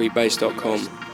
Here.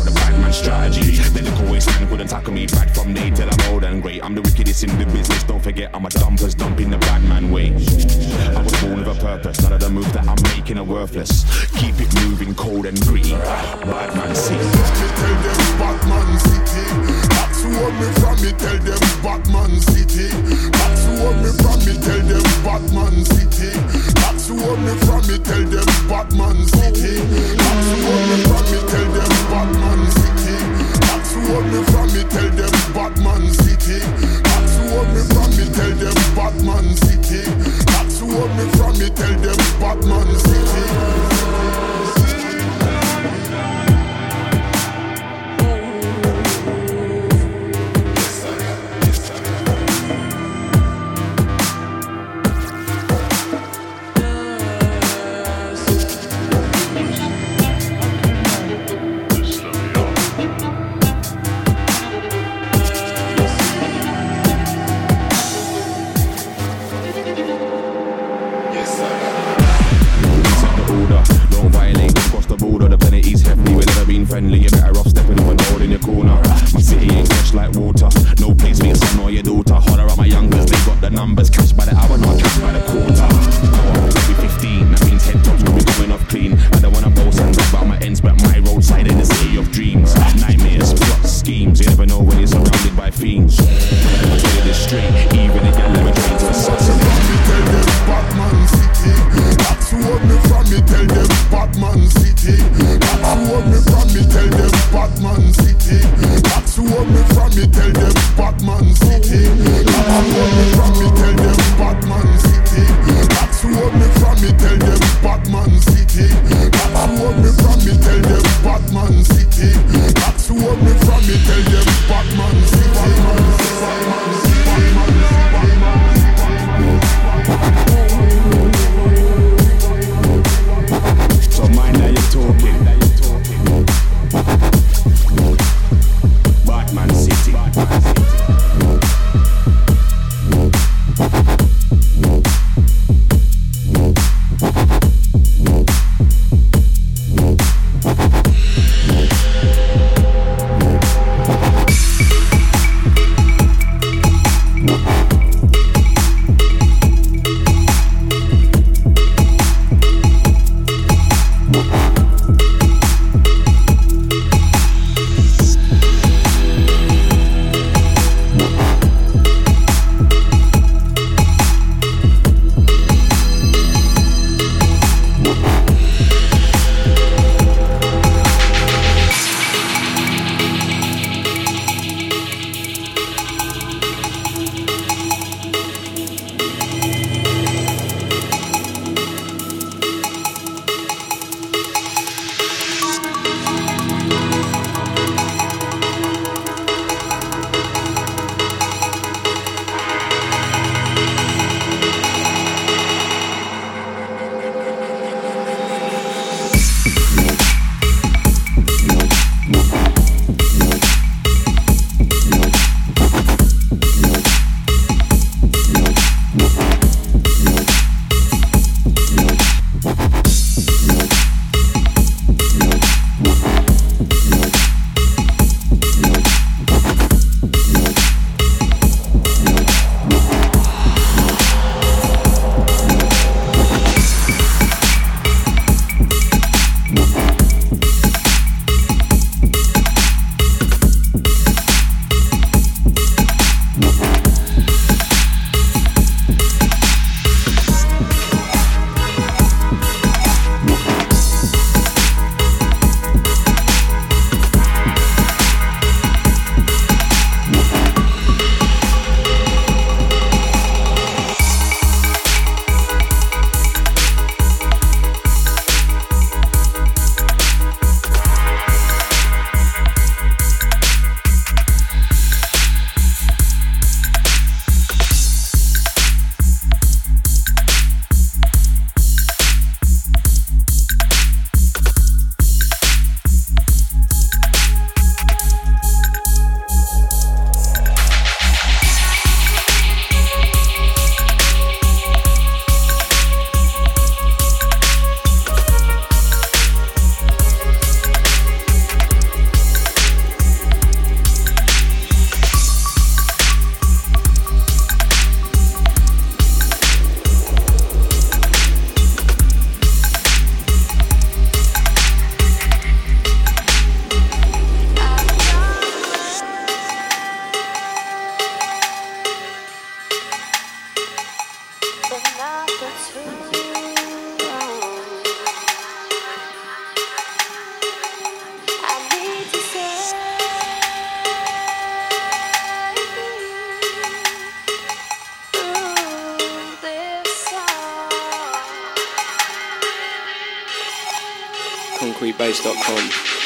out the Batman strategy. They look away, stand, couldn't tackle me Bad from me till I'm old and great. I'm the wickedest in the business. Don't forget, I'm a dumpers dumping the Batman way. I was born with a purpose. None of the moves that I'm making are worthless. Keep it moving, cold and gritty. Batman City. Tell them Batman City. That's who me from me. Tell them Batman City. That's who me from me. Tell them Batman City hold me from me, tell them Batman City. Cops who want me from me, tell them Batman City. Cops who want me from me, tell them Batman City. Cops who want me from me, tell them Batman City. Cops who want me from me, tell them Batman City. concretebase.com.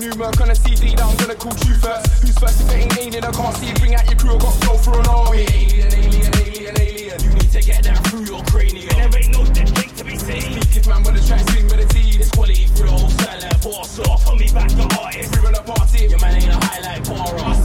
New merch on a CD. that I'm gonna call you first. Who's first if it ain't alien? I can't see. Bring out your crew, I got flow for an army. Alien, alien, alien, alien. You need to get that through your cranium. And there ain't no dead link to be seen. This man with a track swing with a team. This quality through the whole style boss. Offer me back the artist. We're in a party. Your man ain't a highlight bar.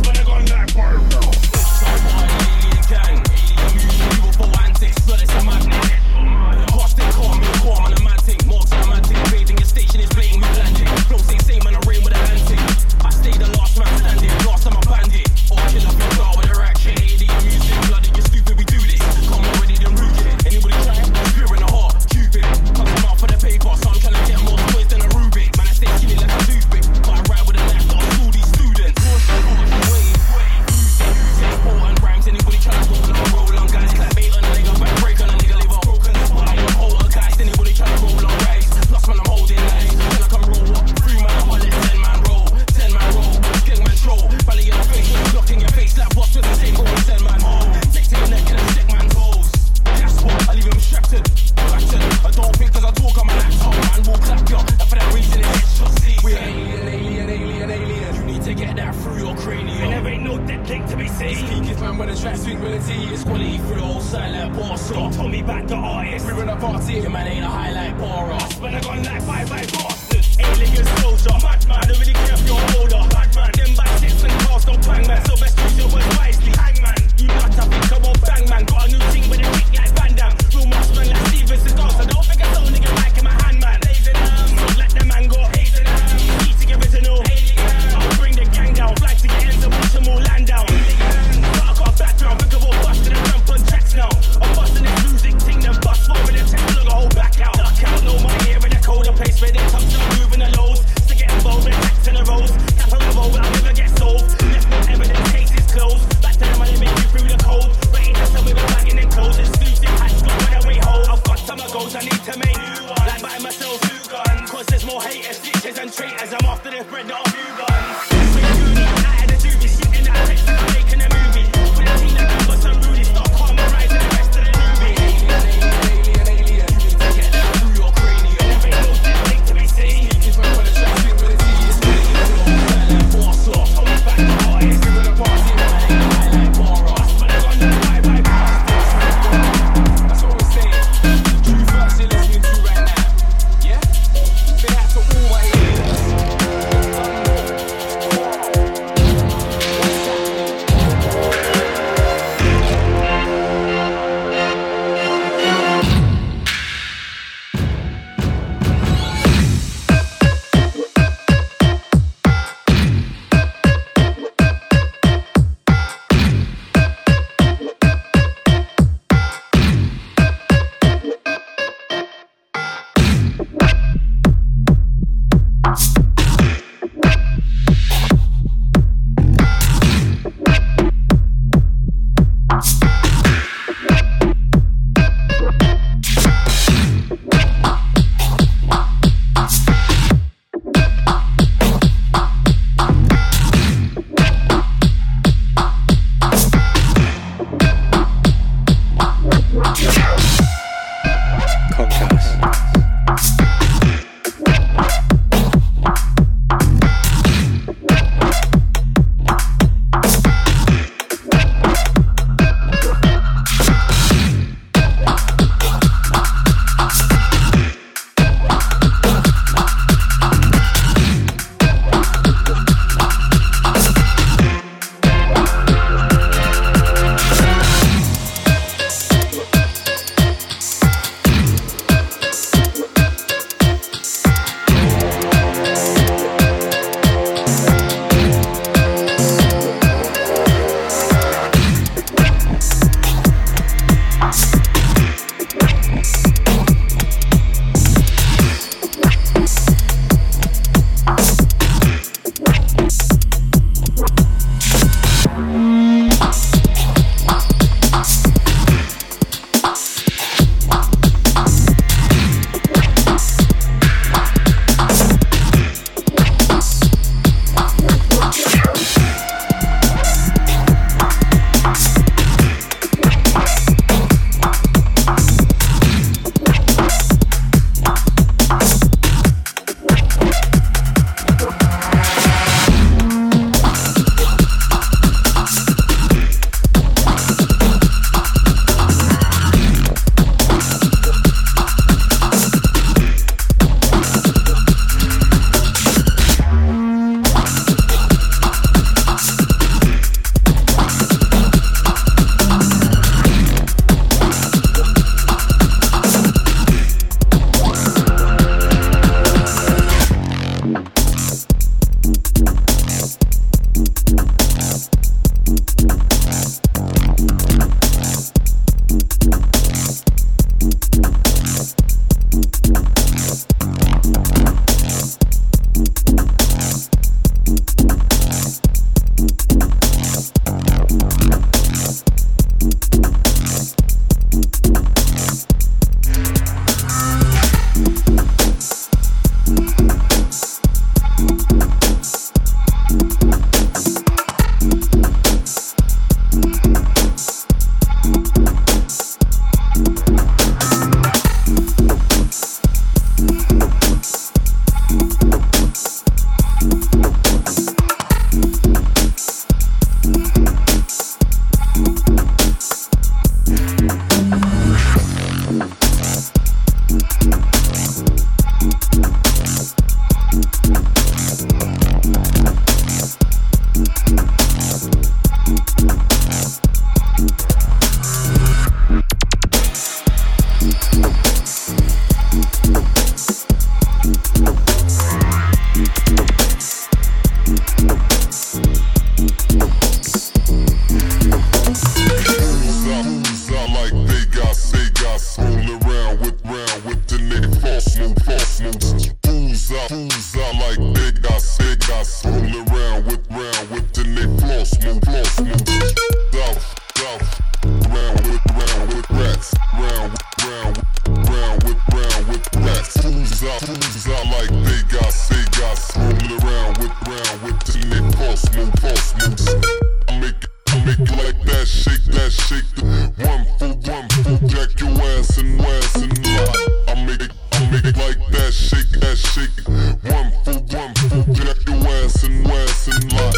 and west and light.